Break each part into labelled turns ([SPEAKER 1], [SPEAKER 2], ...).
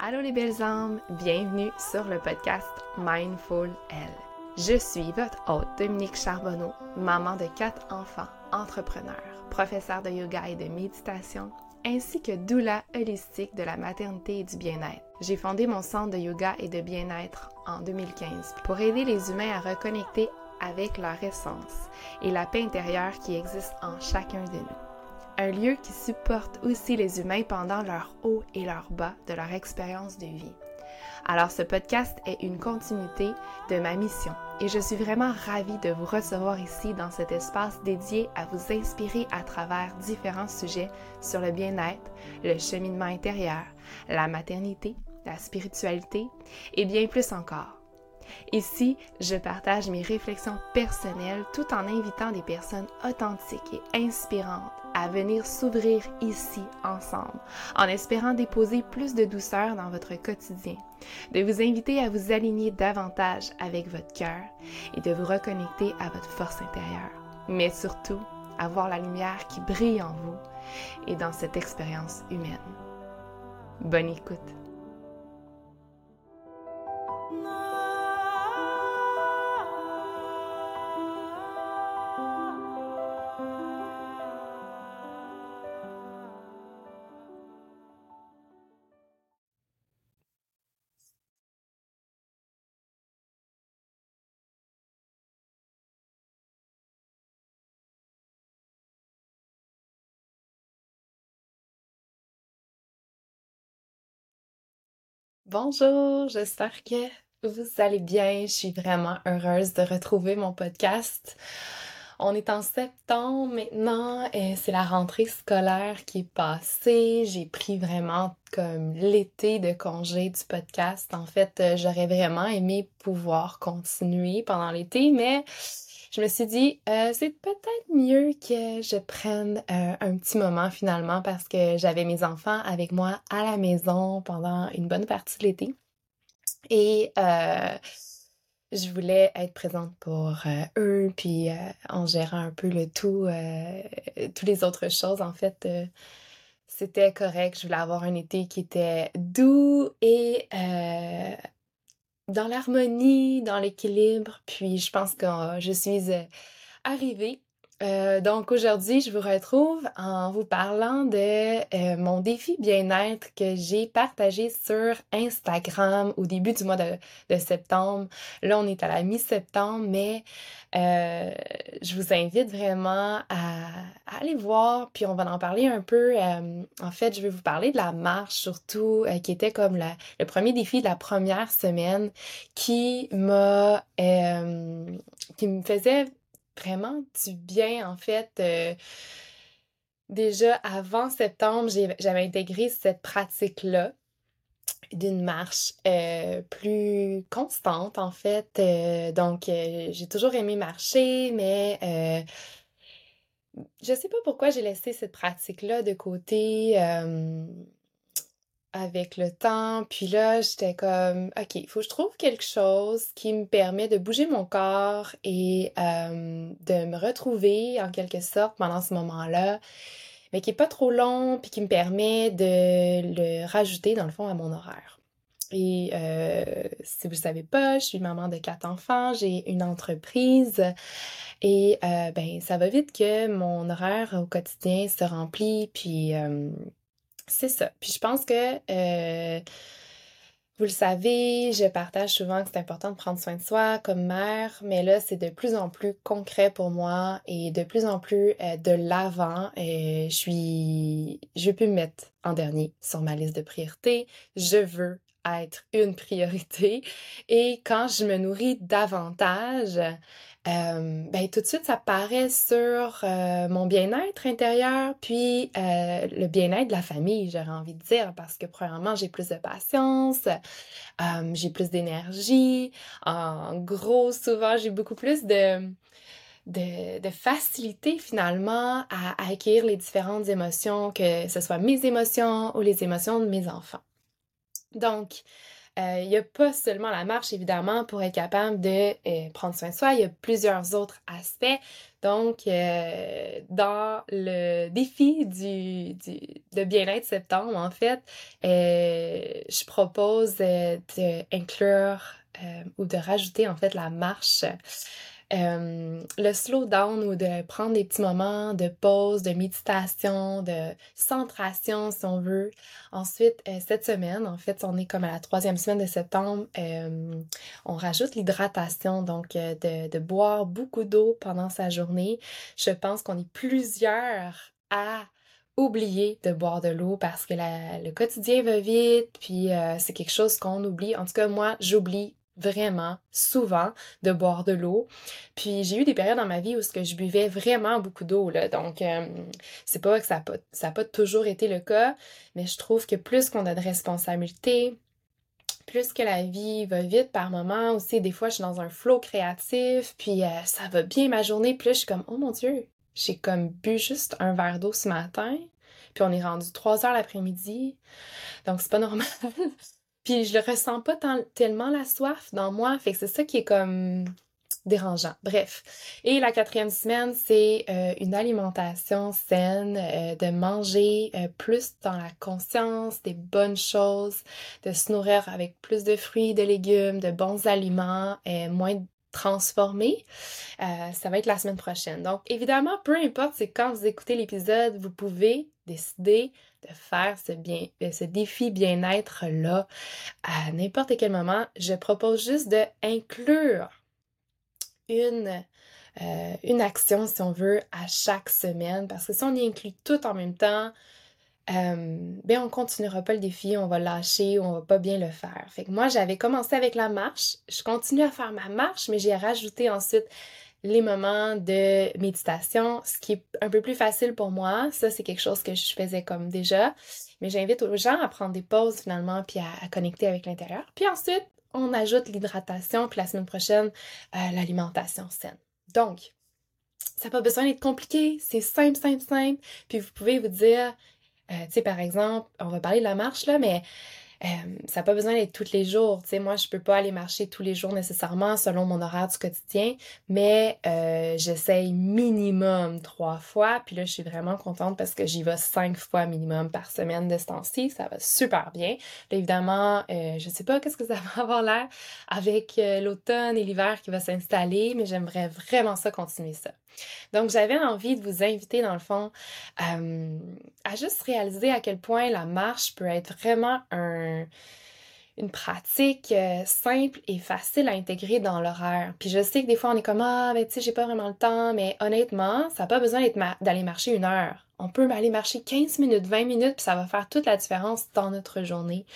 [SPEAKER 1] Allô les belles âmes, bienvenue sur le podcast Mindful Elle. Je suis votre hôte Dominique Charbonneau, maman de quatre enfants, entrepreneur, professeur de yoga et de méditation, ainsi que doula holistique de la maternité et du bien-être. J'ai fondé mon centre de yoga et de bien-être en 2015 pour aider les humains à reconnecter avec leur essence et la paix intérieure qui existe en chacun de nous un lieu qui supporte aussi les humains pendant leur haut et leur bas de leur expérience de vie. Alors ce podcast est une continuité de ma mission et je suis vraiment ravie de vous recevoir ici dans cet espace dédié à vous inspirer à travers différents sujets sur le bien-être, le cheminement intérieur, la maternité, la spiritualité et bien plus encore. Ici, je partage mes réflexions personnelles tout en invitant des personnes authentiques et inspirantes à venir s'ouvrir ici ensemble, en espérant déposer plus de douceur dans votre quotidien, de vous inviter à vous aligner davantage avec votre cœur et de vous reconnecter à votre force intérieure, mais surtout à voir la lumière qui brille en vous et dans cette expérience humaine. Bonne écoute. Bonjour, j'espère que vous allez bien. Je suis vraiment heureuse de retrouver mon podcast. On est en septembre maintenant et c'est la rentrée scolaire qui est passée. J'ai pris vraiment comme l'été de congé du podcast. En fait, euh, j'aurais vraiment aimé pouvoir continuer pendant l'été, mais je me suis dit, euh, c'est peut-être mieux que je prenne euh, un petit moment finalement parce que j'avais mes enfants avec moi à la maison pendant une bonne partie de l'été. Et euh, je voulais être présente pour eux, puis en gérant un peu le tout, toutes les autres choses, en fait, c'était correct. Je voulais avoir un été qui était doux et dans l'harmonie, dans l'équilibre. Puis je pense que euh, je suis euh, arrivée euh, donc aujourd'hui, je vous retrouve en vous parlant de euh, mon défi bien-être que j'ai partagé sur Instagram au début du mois de, septembre. Là, on est à la mi-septembre, mais euh, je vous invite vraiment à, aller voir, puis on va en parler un peu. en fait, je vais vous parler de la marche surtout, qui était comme le premier défi de la première semaine qui m'a... qui me faisait vraiment du bien, en fait. Euh, déjà avant septembre, j'avais intégré cette pratique-là d'une marche euh, plus constante, en fait. Euh, donc, j'ai toujours aimé marcher, mais je sais pas pourquoi j'ai laissé cette pratique-là de côté avec le temps. Puis là, j'étais comme, OK, il faut que je trouve quelque chose qui me permet de bouger mon corps et euh, de me retrouver en quelque sorte pendant ce moment-là, mais qui est pas trop long, puis qui me permet de le rajouter dans le fond à mon horaire. Et euh, si vous ne savez pas, je suis maman de quatre enfants, j'ai une entreprise et euh, ben ça va vite que mon horaire au quotidien se remplit, puis c'est ça. Puis je pense que, euh, vous le savez, je partage souvent que c'est important de prendre soin de soi comme mère, mais là, c'est de plus en plus concret pour moi et de plus en plus euh, de l'avant. Et je suis, je peux me mettre en dernier sur ma liste de priorités. Je veux être une priorité. Et quand je me nourris davantage, euh, ben, tout de suite, ça paraît sur euh, mon bien-être intérieur, puis euh, le bien-être de la famille, j'aurais envie de dire, parce que premièrement, j'ai plus de patience, j'ai plus d'énergie. En gros, souvent, j'ai beaucoup plus de, de, facilité finalement à, à acquérir les différentes émotions, que ce soit mes émotions ou les émotions de mes enfants. Donc, euh, il n'y a pas seulement la marche, évidemment, pour être capable de euh, prendre soin de soi, il y a plusieurs autres aspects. Donc, euh, dans le défi du, du de bien-être septembre, en fait, je propose d'inclure ou de rajouter, en fait, la marche euh, le slow down ou de prendre des petits moments de pause, de méditation, de centration si on veut. Ensuite, euh, cette semaine, en fait, on est comme à la troisième semaine de septembre, euh, on rajoute l'hydratation, donc de, de boire beaucoup d'eau pendant sa journée. Je pense qu'on est plusieurs à oublier de boire de l'eau parce que le quotidien va vite, puis c'est quelque chose qu'on oublie. En tout cas, moi, j'oublie vraiment souvent de boire de l'eau. Puis j'ai eu des périodes dans ma vie où que je buvais vraiment beaucoup d'eau. Donc euh, c'est pas que ça n'a pas, ça pas toujours été le cas, mais je trouve que plus qu'on a de responsabilités, plus que la vie va vite par moment aussi, des fois je suis dans un flow créatif, puis euh, ça va bien ma journée, là je suis comme oh mon dieu, j'ai comme bu juste un verre d'eau ce matin, puis on est rendu 3 heures l'après-midi. Donc c'est pas normal. Puis je le ressens pas tellement la soif dans moi. Fait que c'est ça qui est comme dérangeant. Bref. Et la quatrième semaine, c'est euh, une alimentation saine, euh, de manger euh, plus dans la conscience des bonnes choses, de se nourrir avec plus de fruits, de légumes, de bons aliments, moins transformés. ça va être la semaine prochaine. Donc, évidemment, peu importe, c'est quand vous écoutez l'épisode, vous pouvez décider de faire euh, ce défi bien-être-là à n'importe quel moment. Je propose juste de inclure une, euh, une action, si on veut, à chaque semaine, parce que si on y inclut tout en même temps, euh, ben on continuera pas le défi, on va lâcher, on va pas bien le faire. Fait moi, j'avais commencé avec la marche, je continue à faire ma marche, mais j'ai rajouté ensuite les moments de méditation, ce qui est un peu plus facile pour moi. Ça, c'est quelque chose que je faisais comme déjà. Mais j'invite aux gens à prendre des pauses finalement, puis à, connecter avec l'intérieur. Puis ensuite, on ajoute l'hydratation, puis la semaine prochaine, euh, l'alimentation saine. Donc, ça n'a pas besoin d'être compliqué, c'est simple, simple, simple. Puis vous pouvez vous dire, euh, tu sais, par exemple, on va parler de la marche là, mais ça n'a pas besoin d'être tous les jours. Tu sais, moi, je peux pas aller marcher tous les jours nécessairement selon mon horaire du quotidien, mais euh, j'essaye minimum trois fois. Puis là, je suis vraiment contente parce que j'y vais cinq fois minimum par semaine de ce temps-ci. Ça va super bien. Évidemment, euh, je sais pas qu'est-ce que ça va avoir l'air avec euh, l'automne et l'hiver qui va s'installer, mais j'aimerais vraiment ça continuer ça. Donc, j'avais envie de vous inviter, dans le fond, à juste réaliser à quel point la marche peut être vraiment un, une pratique euh, simple et facile à intégrer dans l'horaire. Puis je sais que des fois, on est comme Ah, ben tu sais, j'ai pas vraiment le temps, mais honnêtement, ça n'a pas besoin d'aller marcher une heure. On peut aller marcher 15 minutes, 20 minutes, puis ça va faire toute la différence dans notre journée.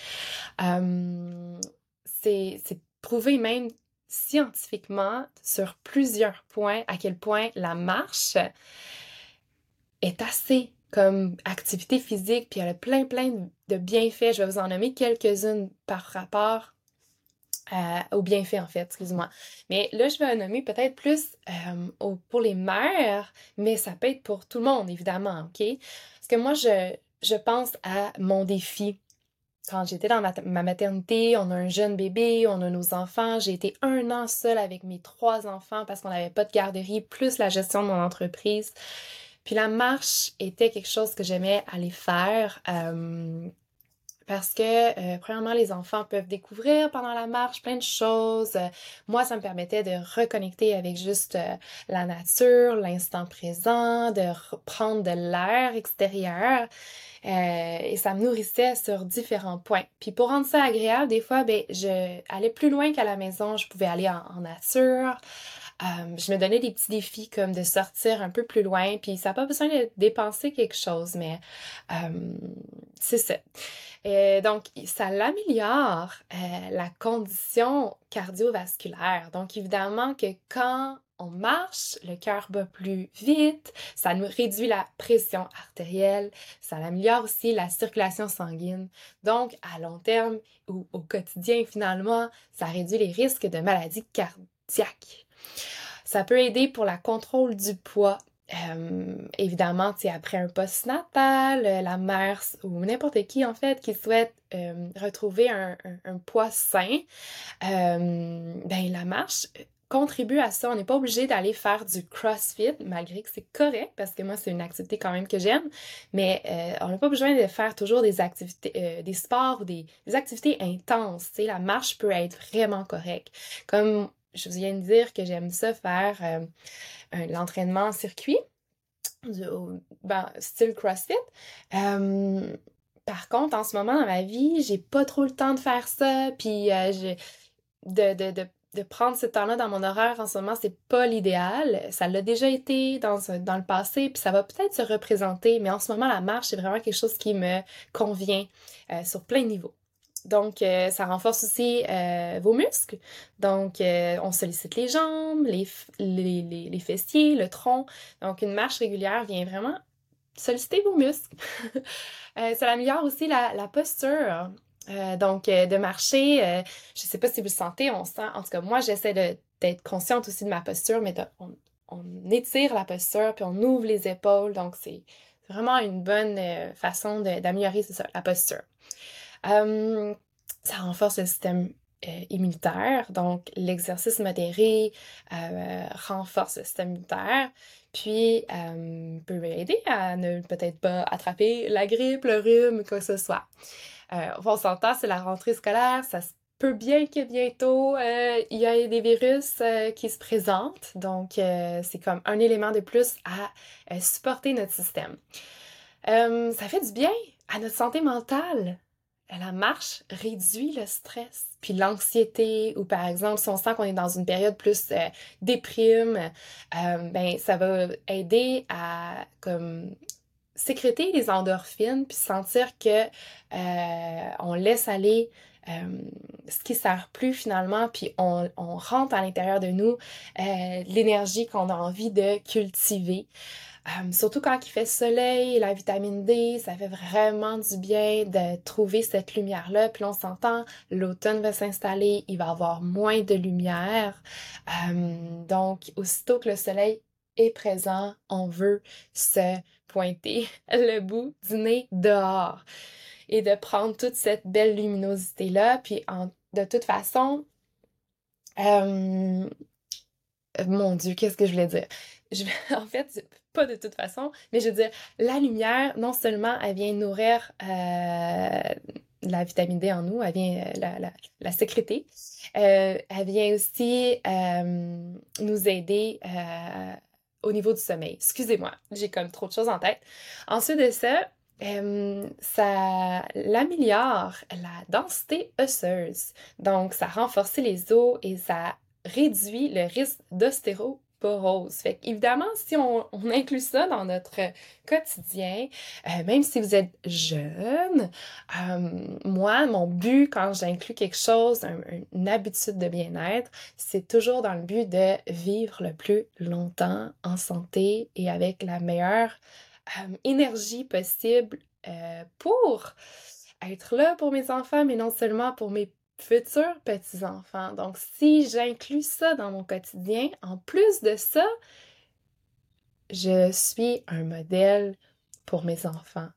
[SPEAKER 1] Euh, c'est prouvé même scientifiquement sur plusieurs points à quel point la marche est assez comme activité physique, puis elle a plein, plein de bienfaits. Je vais vous en nommer quelques-unes par rapport aux bienfaits, en fait, excuse-moi. Mais là, je vais en nommer peut-être plus euh, pour les mères, mais ça peut être pour tout le monde, évidemment, OK? Parce que moi, je, je pense à mon défi quand j'étais dans ma, maternité, on a un jeune bébé, on a nos enfants. J'ai été un an seule avec mes trois enfants parce qu'on n'avait pas de garderie, plus la gestion de mon entreprise. Puis la marche était quelque chose que j'aimais aller faire. Euh, parce que, euh, premièrement, les enfants peuvent découvrir pendant la marche plein de choses. moi, ça me permettait de reconnecter avec juste euh, la nature, l'instant présent, de reprendre de l'air extérieur. Euh, et ça me nourrissait sur différents points. Puis pour rendre ça agréable, des fois, ben, je allais plus loin qu'à la maison. Je pouvais aller en, nature. Euh, je me donnais des petits défis comme de sortir un peu plus loin. Puis ça n'a pas besoin de dépenser quelque chose, mais euh, c'est ça. Et donc, ça l'améliore la condition cardiovasculaire. Donc, évidemment que quand on marche, le cœur bat plus vite, ça nous réduit la pression artérielle, ça améliore aussi la circulation sanguine. Donc, à long terme ou au quotidien, finalement, ça réduit les risques de maladies cardiaques. Ça peut aider pour la contrôle du poids. Euh, évidemment, après un post-natal, la mère ou n'importe qui en fait qui souhaite retrouver un, poids sain, ben la marche contribue à ça. On n'est pas obligé d'aller faire du CrossFit, malgré que c'est correct, parce que moi, c'est une activité quand même que j'aime, mais euh, on n'a pas besoin de faire toujours des activités, euh, des sports ou des, activités intenses. La marche peut être vraiment correcte. Comme je viens de dire que j'aime ça faire euh, l'entraînement en circuit, ben, style CrossFit. par contre, en ce moment dans ma vie, j'ai pas trop le temps de faire ça, puis de de prendre ce temps-là dans mon horaire en ce moment, c'est pas l'idéal. Ça l'a déjà été dans, dans le passé, puis ça va peut-être se représenter, mais en ce moment, la marche, c'est vraiment quelque chose qui me convient euh, sur plein de niveaux. Donc, euh, ça renforce aussi euh, vos muscles. Donc, on sollicite les jambes, les, les, les, fessiers, le tronc. Donc, une marche régulière vient vraiment solliciter vos muscles. ça améliore aussi la, posture. Euh, donc, euh, de marcher, euh, je ne sais pas si vous le sentez, on sent, en tout cas, moi, j'essaie d'être consciente aussi de ma posture, mais on, étire la posture, puis on ouvre les épaules, donc c'est vraiment une bonne façon d'améliorer, la posture. Ça renforce le système immunitaire, donc l'exercice modéré renforce le système immunitaire, puis peut aider à ne peut-être pas attraper la grippe, le rhume, quoi que ce soit. Euh, on s'entend, c'est la rentrée scolaire, ça se peut bien que bientôt euh, il y ait des virus euh, qui se présentent. Donc, c'est comme un élément de plus à supporter notre système. ça fait du bien à notre santé mentale. La marche réduit le stress, puis l'anxiété, ou par exemple, si on sent qu'on est dans une période plus déprime, ben ça va aider à sécréter les endorphines puis sentir que euh, on laisse aller euh, ce qui sert plus finalement puis on, on rentre à l'intérieur de nous euh, l'énergie qu'on a envie de cultiver surtout quand il fait soleil, la vitamine D, ça fait vraiment du bien de trouver cette lumière-là. Puis on s'entend, l'automne va s'installer, il va avoir moins de lumière. donc, aussitôt que le soleil est présent, on veut se pointer le bout du nez dehors et de prendre toute cette belle luminosité-là. Puis de toute façon, euh, mon Dieu, qu'est-ce que je voulais dire? Je, en fait, pas de toute façon, mais je veux dire, la lumière, non seulement elle vient nourrir euh, la vitamine D en nous, elle vient euh, la, sécréter, elle vient aussi nous aider au niveau du sommeil. Excusez-moi, j'ai comme trop de choses en tête. Ensuite de ça, euh, ça l'améliore la densité osseuse. Donc, ça renforce les os et ça réduit le risque d'ostéo fait évidemment, si on, inclut ça dans notre quotidien, euh, même si vous êtes jeune, euh, moi, mon but quand j'inclus quelque chose, une habitude de bien-être, c'est toujours dans le but de vivre le plus longtemps en santé et avec la meilleure euh, énergie possible pour être là pour mes enfants, mais non seulement pour mes futurs petits-enfants. Donc, si j'inclus ça dans mon quotidien, en plus de ça, je suis un modèle pour mes enfants.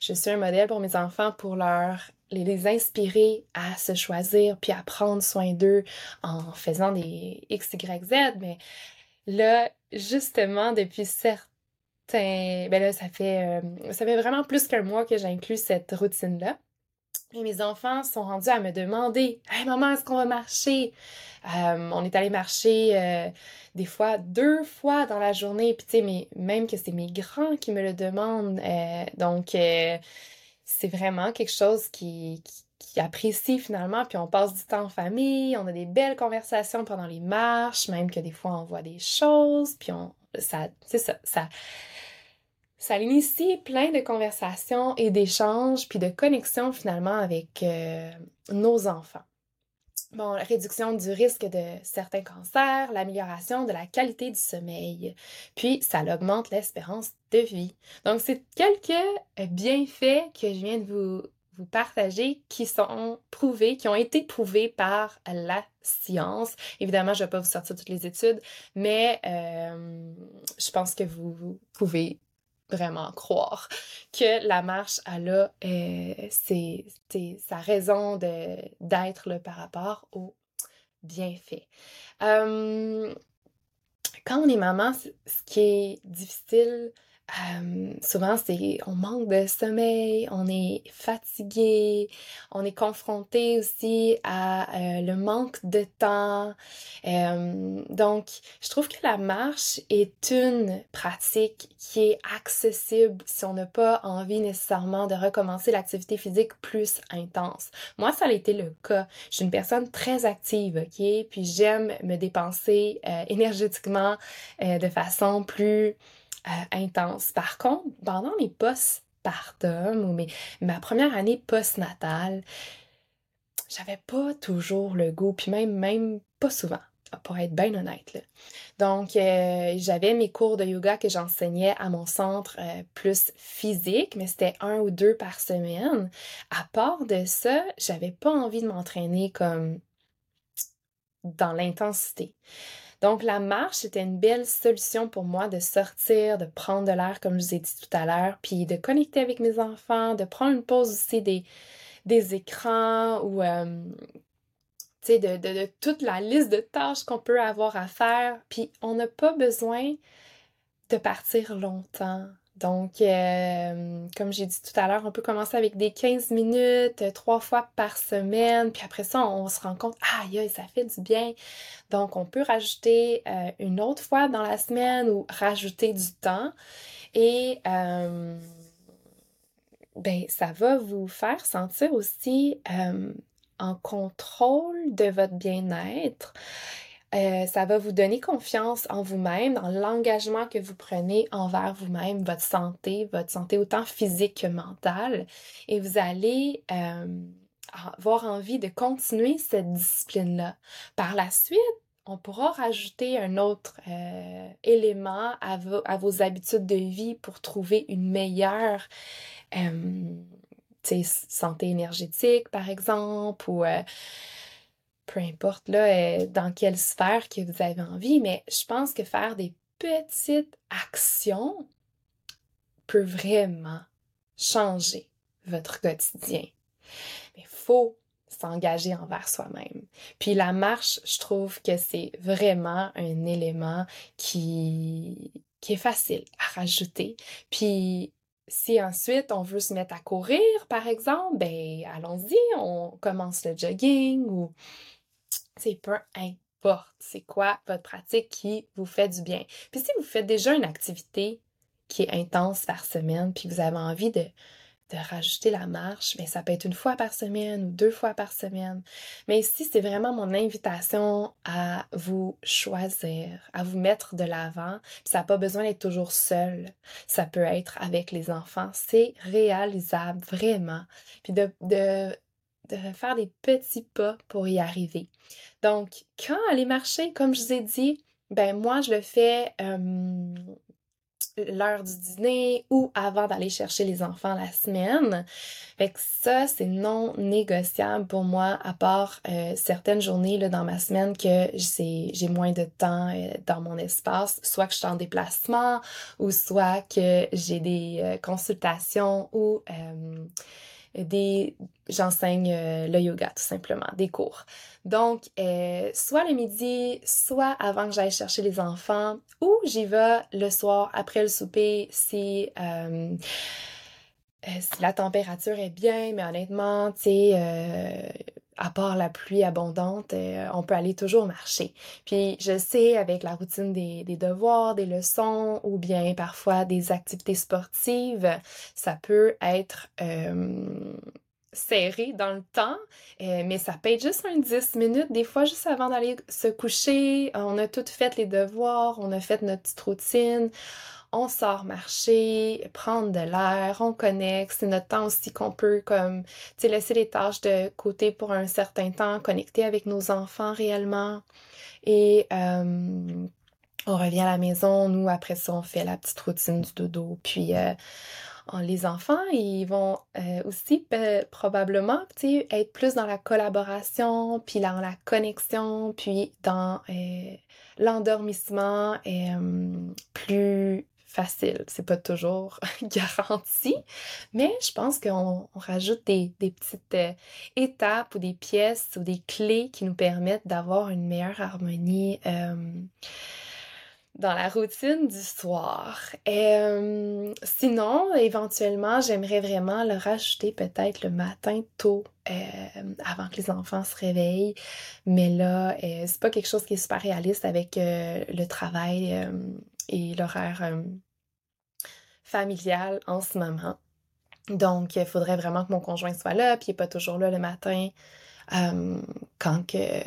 [SPEAKER 1] Je suis un modèle pour mes enfants pour leur les inspirer à se choisir puis à prendre soin d'eux en faisant des X, Y, Z. Mais là, justement, depuis certains, ben là, ça fait, euh, ça fait vraiment plus qu'un mois que j'inclus cette routine-là. Et mes enfants sont rendus à me demander Hey maman, est-ce qu'on va marcher? Euh, on est allé marcher euh, des fois deux fois dans la journée, puis tu sais, même que c'est mes grands qui me le demandent. Euh, donc, c'est vraiment quelque chose qui, qui, apprécie finalement, puis on passe du temps en famille, on a des belles conversations pendant les marches, même que des fois on voit des choses, puis on, ça, c'est ça, ça ça initie plein de conversations et d'échanges, puis de connexions finalement avec euh, nos enfants. Bon, la réduction du risque de certains cancers, l'amélioration de la qualité du sommeil, puis ça augmente l'espérance de vie. Donc, c'est quelques bienfaits que je viens de vous, vous partager qui sont prouvés, qui ont été prouvés par la science. Évidemment, je ne vais pas vous sortir toutes les études, mais euh, je pense que vous, pouvez vraiment croire que la marche, elle a euh, sa raison d'être par rapport au bienfait. Quand on est maman, ce qui est difficile, souvent, c'est on manque de sommeil, on est fatigué, on est confronté aussi à euh, le manque de temps. donc, je trouve que la marche est une pratique qui est accessible si on n'a pas envie nécessairement de recommencer l'activité physique plus intense. Moi, ça a été le cas. Je suis une personne très active, ok? Puis j'aime me dépenser euh, énergétiquement euh, de façon plus euh, intense. Par contre, pendant mes post-partum ou ma première année post-natale, j'avais pas toujours le goût, puis même, même pas souvent, pour être bien honnête. Donc, euh, j'avais mes cours de yoga que j'enseignais à mon centre euh, plus physique, mais c'était un ou deux par semaine. À part de ça, j'avais pas envie de m'entraîner comme dans l'intensité. Donc, la marche était une belle solution pour moi de sortir, de prendre de l'air, comme je vous ai dit tout à l'heure, puis de connecter avec mes enfants, de prendre une pause aussi des, écrans ou, euh, de, de, toute la liste de tâches qu'on peut avoir à faire. Puis, on n'a pas besoin de partir longtemps. Donc, euh, comme j'ai dit tout à l'heure, on peut commencer avec des 15 minutes, euh, trois fois par semaine, puis après ça, on, se rend compte, aïe, ça fait du bien. Donc, on peut rajouter euh, une autre fois dans la semaine ou rajouter du temps. Et ben, ça va vous faire sentir aussi en contrôle de votre bien-être euh, ça va vous donner confiance en vous-même, dans l'engagement que vous prenez envers vous-même, votre santé, votre santé autant physique que mentale. Et vous allez euh, avoir envie de continuer cette discipline-là. Par la suite, on pourra rajouter un autre euh, élément à, à, vos habitudes de vie pour trouver une meilleure santé énergétique, par exemple, ou peu importe là, euh, dans quelle sphère que vous avez envie, mais je pense que faire des petites actions peut vraiment changer votre quotidien. Mais il faut s'engager envers soi-même. Puis la marche, je trouve que c'est vraiment un élément qui, qui est facile à rajouter. Puis si ensuite on veut se mettre à courir, par exemple, ben allons-y, on commence le jogging ou c'est peu importe c'est quoi votre pratique qui vous fait du bien? Puis si vous faites déjà une activité qui est intense par semaine, puis vous avez envie de, de rajouter la marche, mais ça peut être une fois par semaine ou deux fois par semaine. Mais ici, c'est vraiment mon invitation à vous choisir, à vous mettre de l'avant. Ça n'a pas besoin d'être toujours seul. Ça peut être avec les enfants. C'est réalisable, vraiment. Puis de de faire des petits pas pour y arriver. Donc, quand aller marcher, comme je vous ai dit, ben moi, je le fais l'heure du dîner ou avant d'aller chercher les enfants la semaine. Fait que ça, c'est non négociable pour moi, à part euh, certaines journées là, dans ma semaine que j'ai moins de temps euh, dans mon espace, soit que je suis en déplacement ou soit que j'ai des euh, consultations ou des j'enseigne euh, le yoga tout simplement, des cours. Donc euh, soit le midi, soit avant que j'aille chercher les enfants ou j'y vais le soir après le souper si euh, si la température est bien, mais honnêtement, tu sais, à part la pluie abondante, euh, on peut aller toujours marcher. Puis je sais, avec la routine des, devoirs, des leçons ou bien parfois des activités sportives, ça peut être euh, serré dans le temps, euh, mais ça peut être juste un 10 minutes, des fois juste avant d'aller se coucher. On a tout fait les devoirs, on a fait notre petite routine on sort marcher, prendre de l'air, on connecte. C'est notre temps aussi qu'on peut comme, laisser les tâches de côté pour un certain temps, connecter avec nos enfants réellement. Et on revient à la maison, nous, après ça, on fait la petite routine du dodo. Puis, euh, les enfants, ils vont euh, aussi probablement être plus dans la collaboration, puis dans la connexion, puis dans euh, l'endormissement plus facile. C'est pas toujours garanti, mais je pense qu'on rajoute des, petites euh, étapes ou des pièces ou des clés qui nous permettent d'avoir une meilleure harmonie dans la routine du soir. Euh, sinon, éventuellement, j'aimerais vraiment le rajouter peut-être le matin tôt, euh, avant que les enfants se réveillent. Mais là, euh, c'est pas quelque chose qui est super réaliste avec le travail et l'horaire familial en ce moment. Donc, il faudrait vraiment que mon conjoint soit là, puis il n'est pas toujours là le matin quand que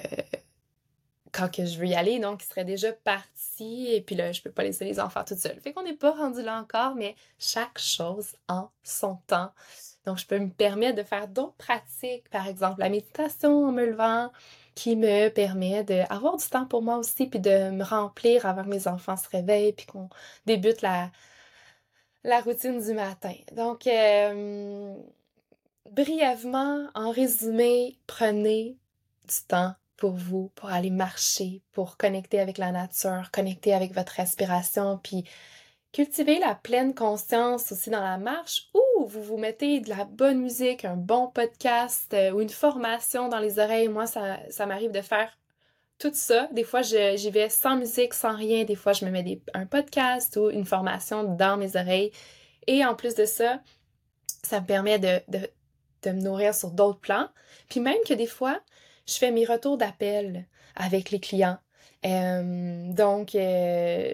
[SPEAKER 1] quand que je veux y aller, donc il serait déjà parti et puis là, je peux pas laisser les enfants tout seuls. Fait qu'on n'est pas rendu là encore, mais chaque chose en son temps. Donc, je peux me permettre de faire d'autres pratiques, par exemple la méditation en me levant, qui me permet d'avoir du temps pour moi aussi, puis de me remplir avant que mes enfants se réveillent, puis qu'on débute la, routine du matin. Donc, euh, brièvement, en résumé, prenez du temps pour vous, pour aller marcher, pour connecter avec la nature, connecter avec votre respiration, puis cultiver la pleine conscience aussi dans la marche vous vous mettez de la bonne musique, un bon podcast euh, ou une formation dans les oreilles. Moi, ça, ça m'arrive de faire tout ça. Des fois, j'y vais sans musique, sans rien. Des fois, je me mets un podcast ou une formation dans mes oreilles. Et en plus de ça, ça me permet de, de, me nourrir sur d'autres plans. Puis même que des fois, je fais mes retours d'appel avec les clients. Euh, donc, euh,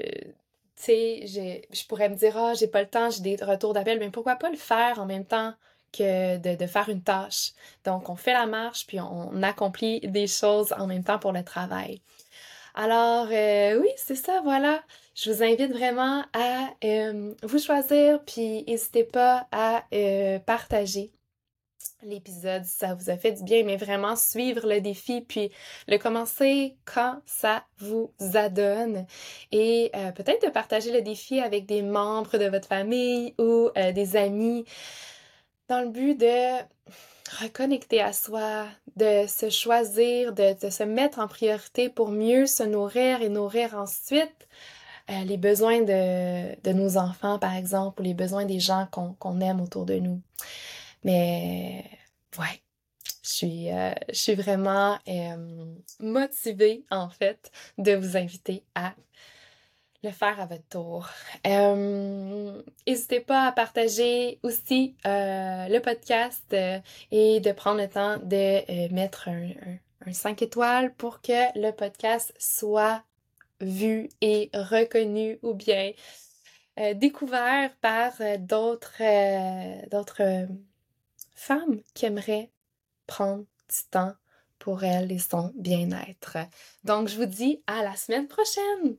[SPEAKER 1] tu sais, je pourrais me dire, ah, j'ai pas le temps, j'ai des retours d'appel, mais pourquoi pas le faire en même temps que de, faire une tâche? Donc, on fait la marche, puis on, accomplit des choses en même temps pour le travail. Alors, euh, oui, c'est ça, voilà. Je vous invite vraiment à vous choisir, puis n'hésitez pas à partager l'épisode, ça vous a fait du bien, mais vraiment suivre le défi, puis le commencer quand ça vous adonne. Et euh, peut-être de partager le défi avec des membres de votre famille ou euh, des amis dans le but de reconnecter à soi, de se choisir, de, se mettre en priorité pour mieux se nourrir et nourrir ensuite euh, les besoins de, de, nos enfants, par exemple, ou les besoins des gens qu'on aime autour de nous. Mais ouais, je suis, euh, je suis vraiment euh, motivée, en fait, de vous inviter à le faire à votre tour. Euh, n'hésitez pas à partager aussi le podcast et de prendre le temps de mettre un, un, 5 étoiles pour que le podcast soit vu et reconnu ou bien découvert par d'autres d'autres femmes qui aimeraient prendre du temps pour elles et son bien-être. Donc, je vous dis à la semaine prochaine!